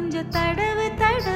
கொஞ்சம் தடவு தட